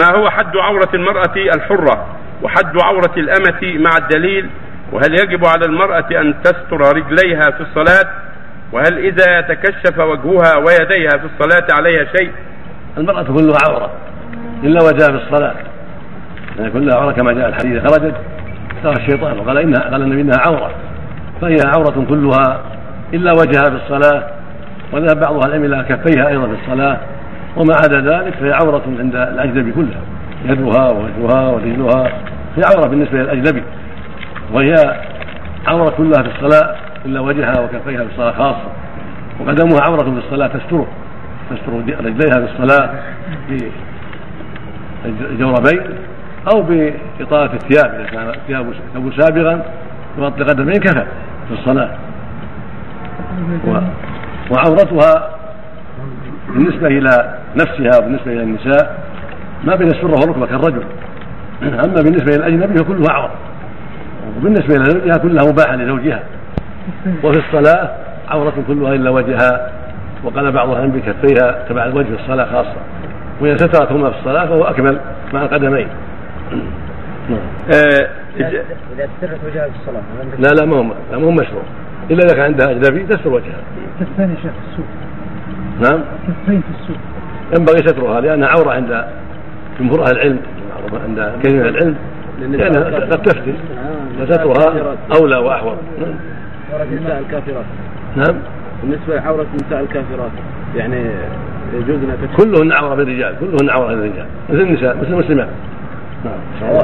ما هو حد عورة المرأة الحرة وحد عورة الأمة مع الدليل؟ وهل يجب على المرأة أن تستر رجليها في الصلاة؟ وهل إذا تكشف وجهها ويديها في الصلاة عليها شيء؟ المرأة كلها عورة إلا وجهها في الصلاة. يعني كلها عورة كما جاء الحديث خرجت ترى الشيطان وقال إنها قال النبي إنها عورة. فهي عورة كلها إلا وجهها في الصلاة وذهب بعض أهل العلم إلى كفيها أيضا في الصلاة. وما عدا ذلك فهي عورة عند الأجنبي كلها. يدها ووجهها ورجلها هي عورة بالنسبة للأجنبي. وهي عورة كلها في الصلاة إلا وجهها وكفيها في الصلاة خاصة. وقدمها عورة في الصلاة تستره. تستر رجليها في الصلاة في الجوربين أو بإطالة الثياب. إذا كان الثياب سابغا يغطي قدمين كفى في الصلاة. وعورتها بالنسبة إلى نفسها وبالنسبة إلى النساء ما بين السرة والركبة كالرجل. أما بالنسبة إلى الأجنبي فكلها عورة وبالنسبة إلى زوجها كلها مباحة لزوجها. وفي الصلاة عورة كلها إلا وجهها وقال بعض أهل بكفيها تبع الوجه في الصلاة خاصة. وإذا سترتهما في الصلاة فهو أكمل مع القدمين آه، إذا استرت وجهها في الصلاة لا لا ما هو لا ما هو مشروع. إلا إذا كان عندها أجنبي تستر وجهها. يا شيخ في السوق نعم؟ كفين في السوق. ينبغي سترها لأنها عورة عند جمهور أهل العلم عند كثير من العلم. لأنها قد تفتن فسترها أولى وأحوط. نعم. النساء الكافرات. نعم. بالنسبة لعورة النساء الكافرات يعني يجوز أن كلهن عورة بالرجال كلهن عورة للرجال مثل النساء مثل المسلمات. نعم.